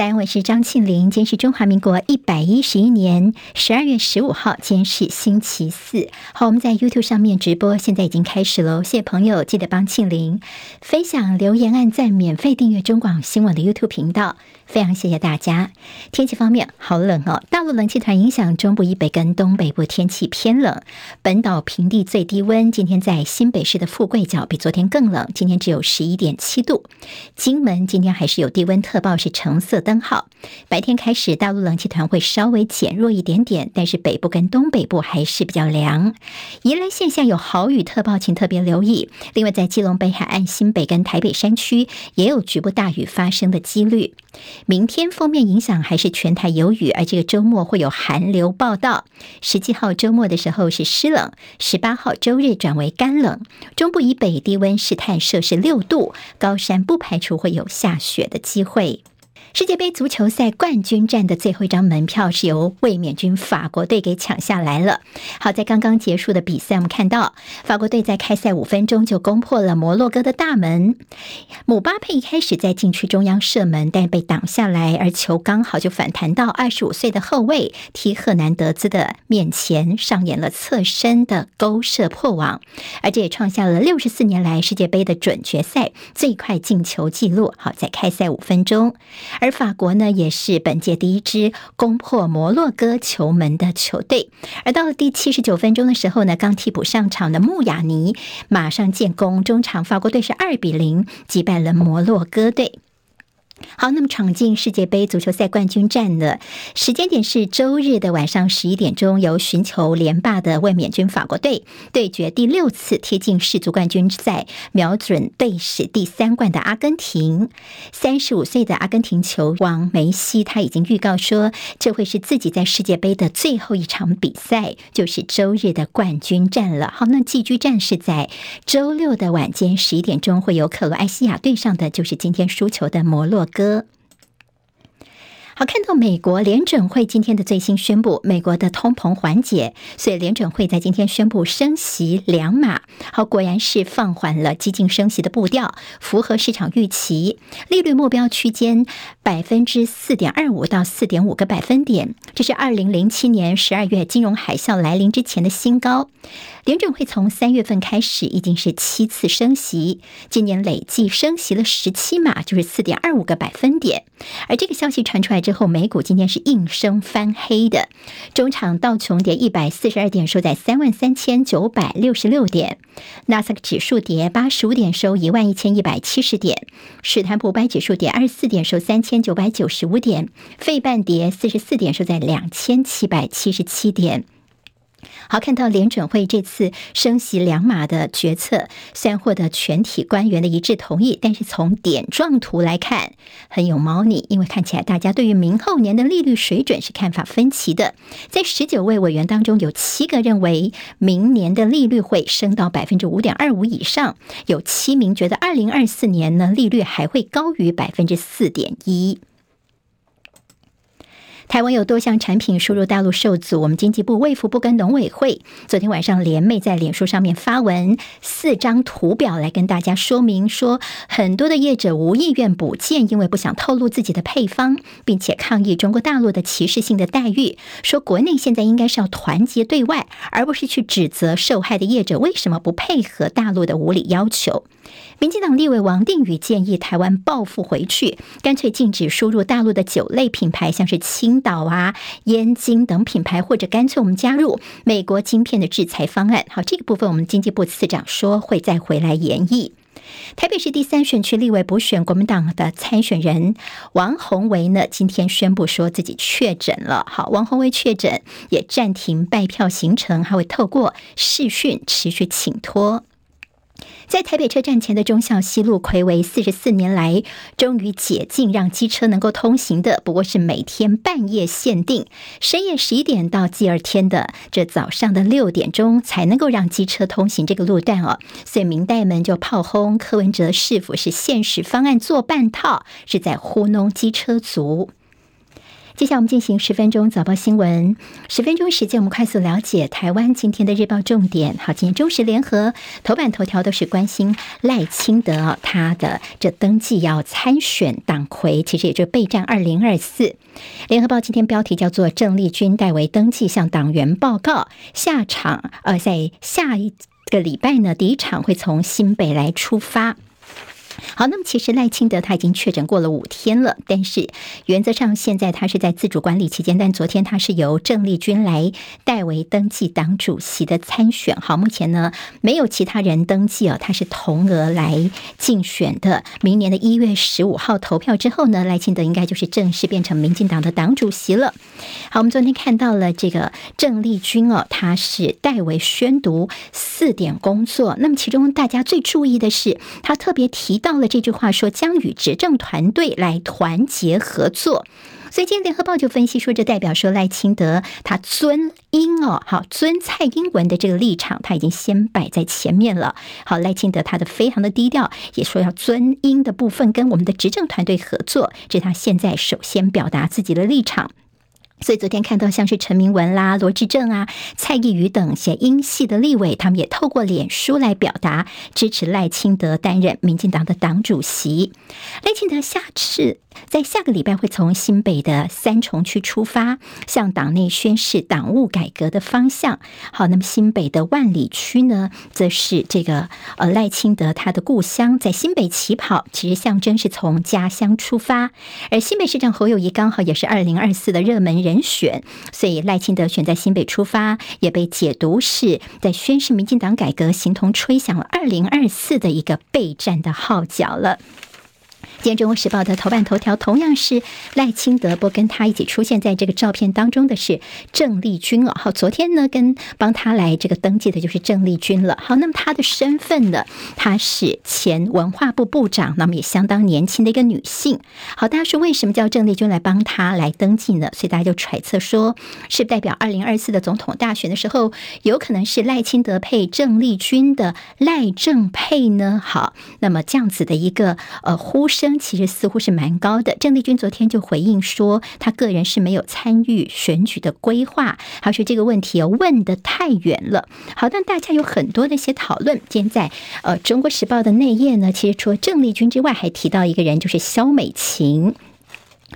大家好，我是张庆玲。今天是中华民国一百一十一年十二月十五号，今天是星期四。好，我们在 YouTube 上面直播，现在已经开始喽。谢谢朋友，记得帮庆玲分享、留言、按赞、免费订阅中广新闻的 YouTube 频道。非常谢谢大家。天气方面，好冷哦！大陆冷气团影响中部以北跟东北部天气偏冷。本岛平地最低温今天在新北市的富贵角比昨天更冷，今天只有十一点七度。金门今天还是有低温特报，是橙色灯号。白天开始，大陆冷气团会稍微减弱一点点，但是北部跟东北部还是比较凉。宜兰县下有豪雨特报，请特别留意。另外，在基隆北海岸、新北跟台北山区也有局部大雨发生的几率。明天封面影响还是全台有雨，而这个周末会有寒流报道。十七号周末的时候是湿冷，十八号周日转为干冷。中部以北低温试探摄氏六度，高山不排除会有下雪的机会。世界杯足球赛冠军战的最后一张门票是由卫冕军法国队给抢下来了。好，在刚刚结束的比赛，我们看到法国队在开赛五分钟就攻破了摩洛哥的大门。姆巴佩一开始在禁区中央射门，但被挡下来，而球刚好就反弹到二十五岁的后卫提赫南德兹的面前，上演了侧身的勾射破网，而这也创下了六十四年来世界杯的准决赛最快进球纪录。好，在开赛五分钟。而法国呢，也是本届第一支攻破摩洛哥球门的球队。而到了第七十九分钟的时候呢，刚替补上场的穆亚尼马上建功，中场法国队是二比零击败了摩洛哥队。好，那么闯进世界杯足球赛冠军战的时间点是周日的晚上十一点钟，由寻求连霸的卫冕军法国队对决第六次贴近世足冠军赛、瞄准队史第三冠的阿根廷。三十五岁的阿根廷球王梅西，他已经预告说，这会是自己在世界杯的最后一场比赛，就是周日的冠军战了。好，那寄居战是在周六的晚间十一点钟，会有克罗埃西亚对上的，就是今天输球的摩洛歌。好，看到美国联准会今天的最新宣布，美国的通膨缓解，所以联准会在今天宣布升息两码。好，果然是放缓了激进升息的步调，符合市场预期。利率目标区间百分之四点二五到四点五个百分点，这是二零零七年十二月金融海啸来临之前的新高。联准会从三月份开始已经是七次升息，今年累计升息了十七码，就是四点二五个百分点。而这个消息传出来之后，美股今天是应声翻黑的，中场道琼跌一百四十二点，收在三万三千九百六十六点；纳斯达克指数跌八十五点，收一万一千一百七十点；史坦普五百指数跌二十四点，收三千九百九十五点；费半跌四十四点，收在两千七百七十七点。好，看到联准会这次升息两码的决策，虽然获得全体官员的一致同意，但是从点状图来看很有猫腻，因为看起来大家对于明后年的利率水准是看法分歧的。在十九位委员当中，有七个认为明年的利率会升到百分之五点二五以上，有七名觉得二零二四年呢利率还会高于百分之四点一。台湾有多项产品输入大陆受阻，我们经济部、卫福部跟农委会昨天晚上联袂在脸书上面发文四张图表来跟大家说明，说很多的业者无意愿补件，因为不想透露自己的配方，并且抗议中国大陆的歧视性的待遇，说国内现在应该是要团结对外，而不是去指责受害的业者为什么不配合大陆的无理要求。民进党立委王定宇建议台湾报复回去，干脆禁止输入大陆的酒类品牌，像是青岛啊、燕京等品牌，或者干脆我们加入美国晶片的制裁方案。好，这个部分我们经济部次长说会再回来研议。台北市第三选区立委补选，国民党的参选人王宏维呢，今天宣布说自己确诊了。好，王宏维确诊也暂停拜票行程，还会透过视讯持续请托。在台北车站前的忠孝西路，睽违四十四年来，终于解禁，让机车能够通行的，不过是每天半夜限定，深夜十一点到第二天的这早上的六点钟才能够让机车通行这个路段哦。所以民代们就炮轰柯文哲是否是现实方案做半套，是在糊弄机车族。接下来我们进行十分钟早报新闻。十分钟时间，我们快速了解台湾今天的日报重点。好，今天中时联合头版头条都是关心赖清德他的这登记要参选党魁，其实也就备战二零二四。联合报今天标题叫做“郑丽君代为登记向党员报告，下场呃，在下一个礼拜呢，第一场会从新北来出发。”好，那么其实赖清德他已经确诊过了五天了，但是原则上现在他是在自主管理期间，但昨天他是由郑丽君来代为登记党主席的参选。好，目前呢没有其他人登记哦，他是同额来竞选的。明年的一月十五号投票之后呢，赖清德应该就是正式变成民进党的党主席了。好，我们昨天看到了这个郑丽君哦，他是代为宣读四点工作。那么其中大家最注意的是，他特别提到。到了这句话说将与执政团队来团结合作，所以今天联合报就分析说，这代表说赖清德他尊英哦，好尊蔡英文的这个立场，他已经先摆在前面了。好，赖清德他的非常的低调，也说要尊英的部分跟我们的执政团队合作，这是他现在首先表达自己的立场。所以昨天看到像是陈明文啦、罗志政啊、蔡易余等写英系的立委，他们也透过脸书来表达支持赖清德担任民进党的党主席。赖清德下次在下个礼拜会从新北的三重区出发，向党内宣示党务改革的方向。好，那么新北的万里区呢，则是这个呃赖清德他的故乡，在新北起跑，其实象征是从家乡出发。而新北市长侯友谊刚好也是二零二四的热门人。人选，所以赖清德选在新北出发，也被解读是在宣示民进党改革，形同吹响了二零二四的一个备战的号角了。今天《中国时报》的头版头条同样是赖清德，不跟他一起出现在这个照片当中的是郑丽君哦。好，昨天呢，跟帮他来这个登记的就是郑丽君了。好，那么他的身份呢，他是前文化部部长，那么也相当年轻的一个女性。好，大家说为什么叫郑丽君来帮他来登记呢？所以大家就揣测说，是代表二零二四的总统大选的时候，有可能是赖清德配郑丽君的赖郑配呢？好，那么这样子的一个呃呼声。其实似乎是蛮高的。郑丽君昨天就回应说，她个人是没有参与选举的规划，他说这个问题问得太远了。好，但大家有很多的一些讨论。今天在呃《中国时报》的内页呢，其实除了郑丽君之外，还提到一个人，就是肖美琴。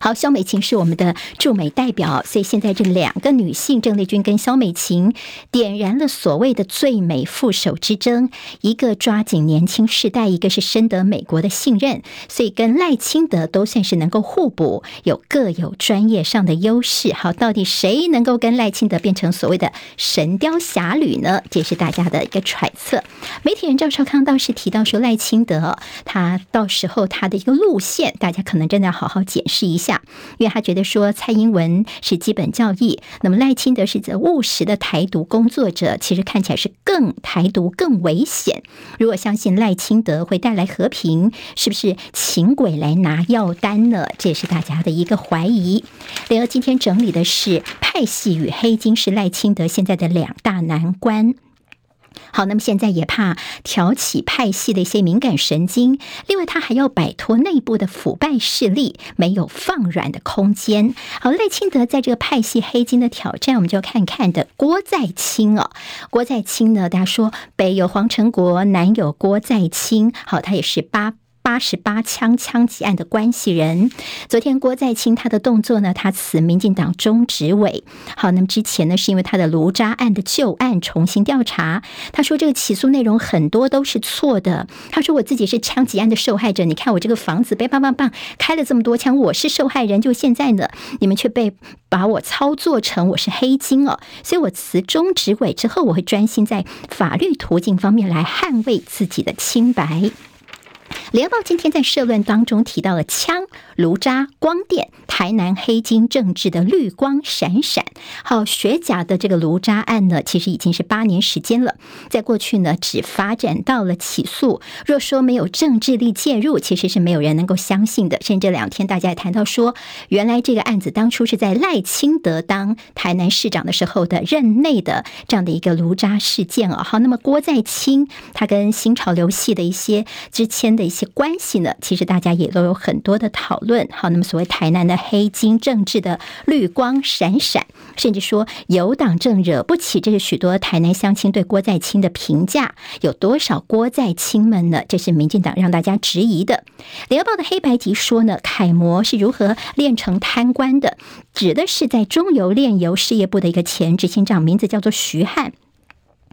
好，萧美琴是我们的驻美代表，所以现在这两个女性，郑丽君跟萧美琴，点燃了所谓的最美副手之争。一个抓紧年轻世代，一个是深得美国的信任，所以跟赖清德都算是能够互补，有各有专业上的优势。好，到底谁能够跟赖清德变成所谓的神雕侠侣呢？这是大家的一个揣测。媒体人赵少康倒是提到说，赖清德他到时候他的一个路线，大家可能真的要好好检视一下。下，因为他觉得说蔡英文是基本教义，那么赖清德是则务实的台独工作者，其实看起来是更台独更危险。如果相信赖清德会带来和平，是不是请鬼来拿药单呢？这也是大家的一个怀疑。联合今天整理的是派系与黑金是赖清德现在的两大难关。好，那么现在也怕挑起派系的一些敏感神经，另外他还要摆脱内部的腐败势力，没有放软的空间。好，赖清德在这个派系黑金的挑战，我们就看看的郭在清哦。郭在清呢，大家说北有黄成国，南有郭在清，好，他也是八。八十八枪枪击案的关系人，昨天郭在清他的动作呢，他辞民进党中执委。好，那么之前呢，是因为他的卢渣案的旧案重新调查，他说这个起诉内容很多都是错的。他说我自己是枪击案的受害者，你看我这个房子被棒棒棒开了这么多枪，我是受害人，就现在呢，你们却被把我操作成我是黑金哦，所以我辞中执委之后，我会专心在法律途径方面来捍卫自己的清白。联报今天在社论当中提到了枪、炉渣、光电、台南黑金政治的绿光闪闪。好，学甲的这个炉渣案呢，其实已经是八年时间了，在过去呢，只发展到了起诉。若说没有政治力介入，其实是没有人能够相信的。甚至这两天大家也谈到说，原来这个案子当初是在赖清德当台南市长的时候的任内的这样的一个炉渣事件啊。好，那么郭在清他跟新潮流系的一些之前的一些。些关系呢？其实大家也都有很多的讨论。好，那么所谓台南的黑金政治的绿光闪闪，甚至说有党正惹不起，这是许多台南乡亲对郭在清的评价。有多少郭在清们呢？这是民进党让大家质疑的。联合报的黑白集说呢，楷模是如何练成贪官的？指的是在中油炼油事业部的一个前执行长，名字叫做徐汉。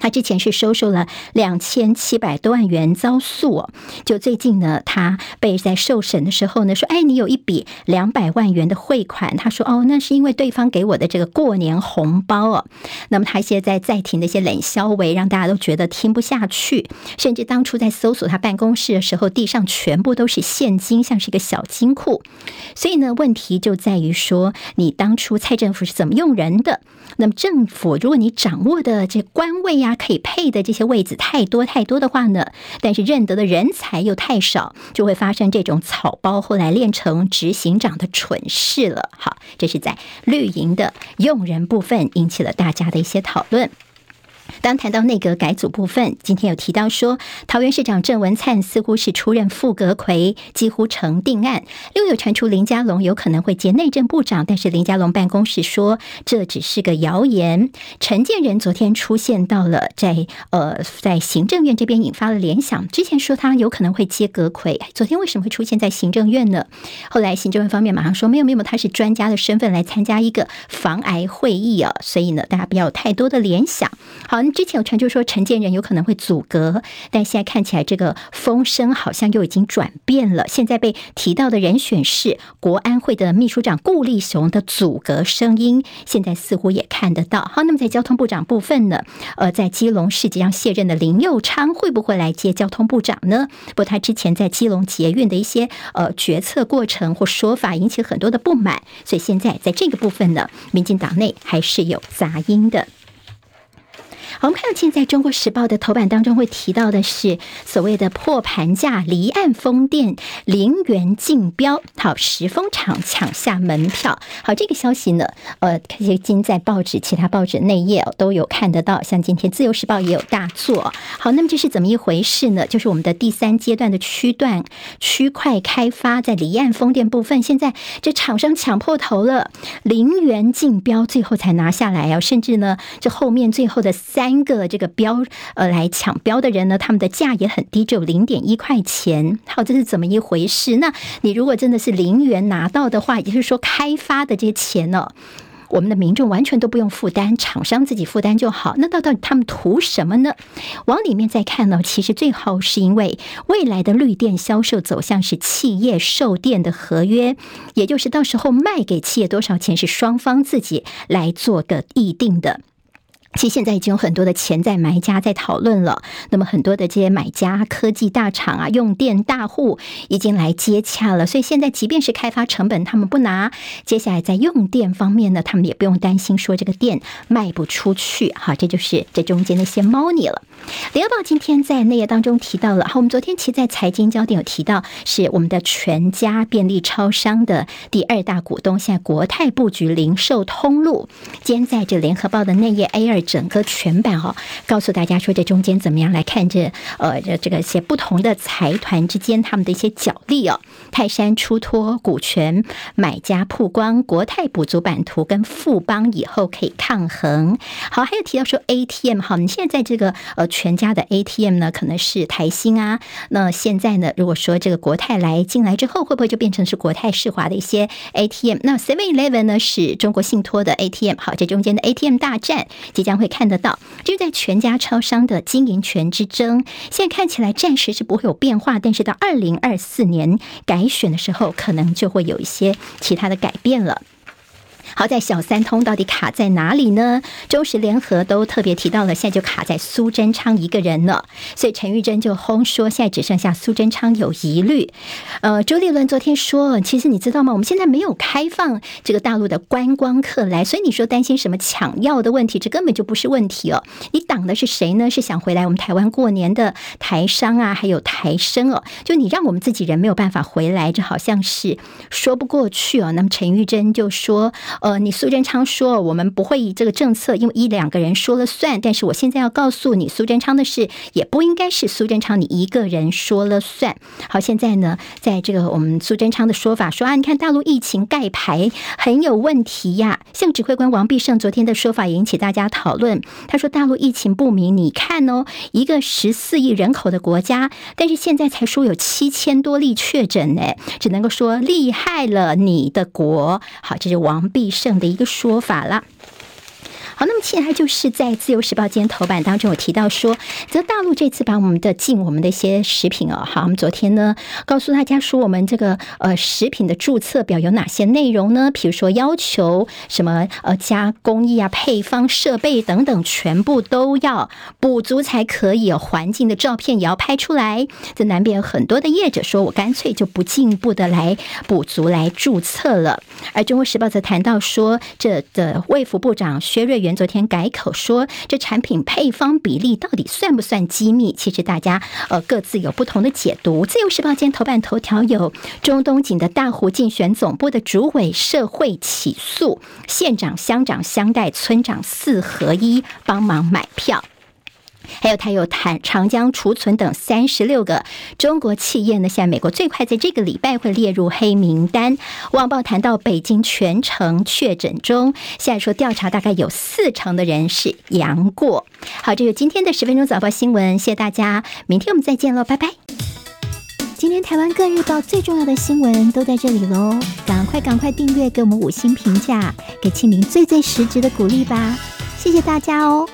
他之前是收受了两千七百多万元遭诉哦，就最近呢，他被在受审的时候呢说，哎，你有一笔两百万元的汇款，他说哦，那是因为对方给我的这个过年红包哦。那么他现在在庭的一些冷消微，让大家都觉得听不下去，甚至当初在搜索他办公室的时候，地上全部都是现金，像是一个小金库。所以呢，问题就在于说，你当初蔡政府是怎么用人的？那么政府，如果你掌握的这官位呀，他可以配的这些位子太多太多的话呢，但是认得的人才又太少，就会发生这种草包后来练成执行长的蠢事了。好，这是在绿营的用人部分引起了大家的一些讨论。当谈到内阁改组部分，今天有提到说，桃园市长郑文灿似乎是出任副阁揆，几乎成定案。又有传出林佳龙有可能会接内政部长，但是林佳龙办公室说这只是个谣言。陈建仁昨天出现到了在呃在行政院这边，引发了联想。之前说他有可能会接阁揆，昨天为什么会出现在行政院呢？后来行政院方面马上说没有没有，他是专家的身份来参加一个防癌会议啊，所以呢，大家不要太多的联想。好。之前有传就说陈建仁有可能会阻隔，但现在看起来这个风声好像又已经转变了。现在被提到的人选是国安会的秘书长顾立雄的阻隔声音，现在似乎也看得到。好，那么在交通部长部分呢？呃，在基隆市即将卸任的林佑昌会不会来接交通部长呢？不过他之前在基隆捷运的一些呃决策过程或说法引起很多的不满，所以现在在这个部分呢，民进党内还是有杂音的。好，我们看到现在《中国时报》的头版当中会提到的是所谓的破盘价离岸风电零元竞标，好，十风场抢下门票。好，这个消息呢，呃，今天在报纸、其他报纸内页都有看得到，像今天《自由时报》也有大作。好，那么这是怎么一回事呢？就是我们的第三阶段的区段区块开发在离岸风电部分，现在这厂商抢破头了，零元竞标，最后才拿下来啊，甚至呢，这后面最后的三。三个这个标呃来抢标的人呢，他们的价也很低，只有零点一块钱。好，这是怎么一回事？那你如果真的是零元拿到的话，也就是说开发的这些钱呢，我们的民众完全都不用负担，厂商自己负担就好。那到底他们图什么呢？往里面再看呢，其实最后是因为未来的绿电销售走向是企业售电的合约，也就是到时候卖给企业多少钱是双方自己来做个议定的。其实现在已经有很多的潜在买家在讨论了。那么很多的这些买家、科技大厂啊、用电大户已经来接洽了。所以现在即便是开发成本他们不拿，接下来在用电方面呢，他们也不用担心说这个电卖不出去。哈，这就是这中间的一些猫腻了。联合报今天在内页当中提到了，好，我们昨天其实在财经焦点有提到，是我们的全家便利超商的第二大股东，现在国泰布局零售通路。今天在这联合报的内页 A 二。整个全版哦，告诉大家说这中间怎么样来看这呃这这个些不同的财团之间他们的一些角力哦。泰山出脱股权，买家曝光，国泰补足版图跟富邦以后可以抗衡。好，还有提到说 ATM 哈，你现在这个呃全家的 ATM 呢，可能是台新啊。那现在呢，如果说这个国泰来进来之后，会不会就变成是国泰世华的一些 ATM？那 Seven Eleven 呢是中国信托的 ATM。好，这中间的 ATM 大战即将。将会看得到，就在全家超商的经营权之争，现在看起来暂时是不会有变化，但是到二零二四年改选的时候，可能就会有一些其他的改变了。好在小三通到底卡在哪里呢？中时联合都特别提到了，现在就卡在苏贞昌一个人了。所以陈玉珍就轰说，现在只剩下苏贞昌有疑虑。呃，周立伦昨天说，其实你知道吗？我们现在没有开放这个大陆的观光客来，所以你说担心什么抢药的问题，这根本就不是问题哦。你挡的是谁呢？是想回来我们台湾过年的台商啊，还有台生哦。就你让我们自己人没有办法回来，这好像是说不过去哦。那么陈玉珍就说。呃，你苏贞昌说我们不会以这个政策，因为一两个人说了算。但是我现在要告诉你，苏贞昌的事也不应该是苏贞昌你一个人说了算。好，现在呢，在这个我们苏贞昌的说法说啊，你看大陆疫情盖牌很有问题呀。像指挥官王必胜昨天的说法引起大家讨论，他说大陆疫情不明，你看哦，一个十四亿人口的国家，但是现在才说有七千多例确诊呢，只能够说厉害了你的国。好，这是王必必胜的一个说法了。好，那么接下来就是在《自由时报》今天头版当中有提到说，则大陆这次把我们的进我们的一些食品哦，好，我们昨天呢告诉大家说，我们这个呃食品的注册表有哪些内容呢？比如说要求什么呃加工艺啊、配方、设备等等，全部都要补足才可以。环境的照片也要拍出来。这南边有很多的业者说，我干脆就不进一步的来补足来注册了。而《中国时报》则谈到说，这的卫福部长薛瑞元。昨天改口说，这产品配方比例到底算不算机密？其实大家呃各自有不同的解读。自由时报今天头版头条有中东锦的大湖竞选总部的主委社会起诉县长、乡长、乡代、村长四合一帮忙买票。还有，他有谈长江储存等三十六个中国企业呢，现在美国最快在这个礼拜会列入黑名单。网报谈到北京全城确诊中，现在说调查大概有四成的人是阳过。好，这是今天的十分钟早报新闻，谢谢大家，明天我们再见喽，拜拜。今天台湾各日报最重要的新闻都在这里喽，赶快赶快订阅，给我们五星评价，给庆明最最实质的鼓励吧，谢谢大家哦。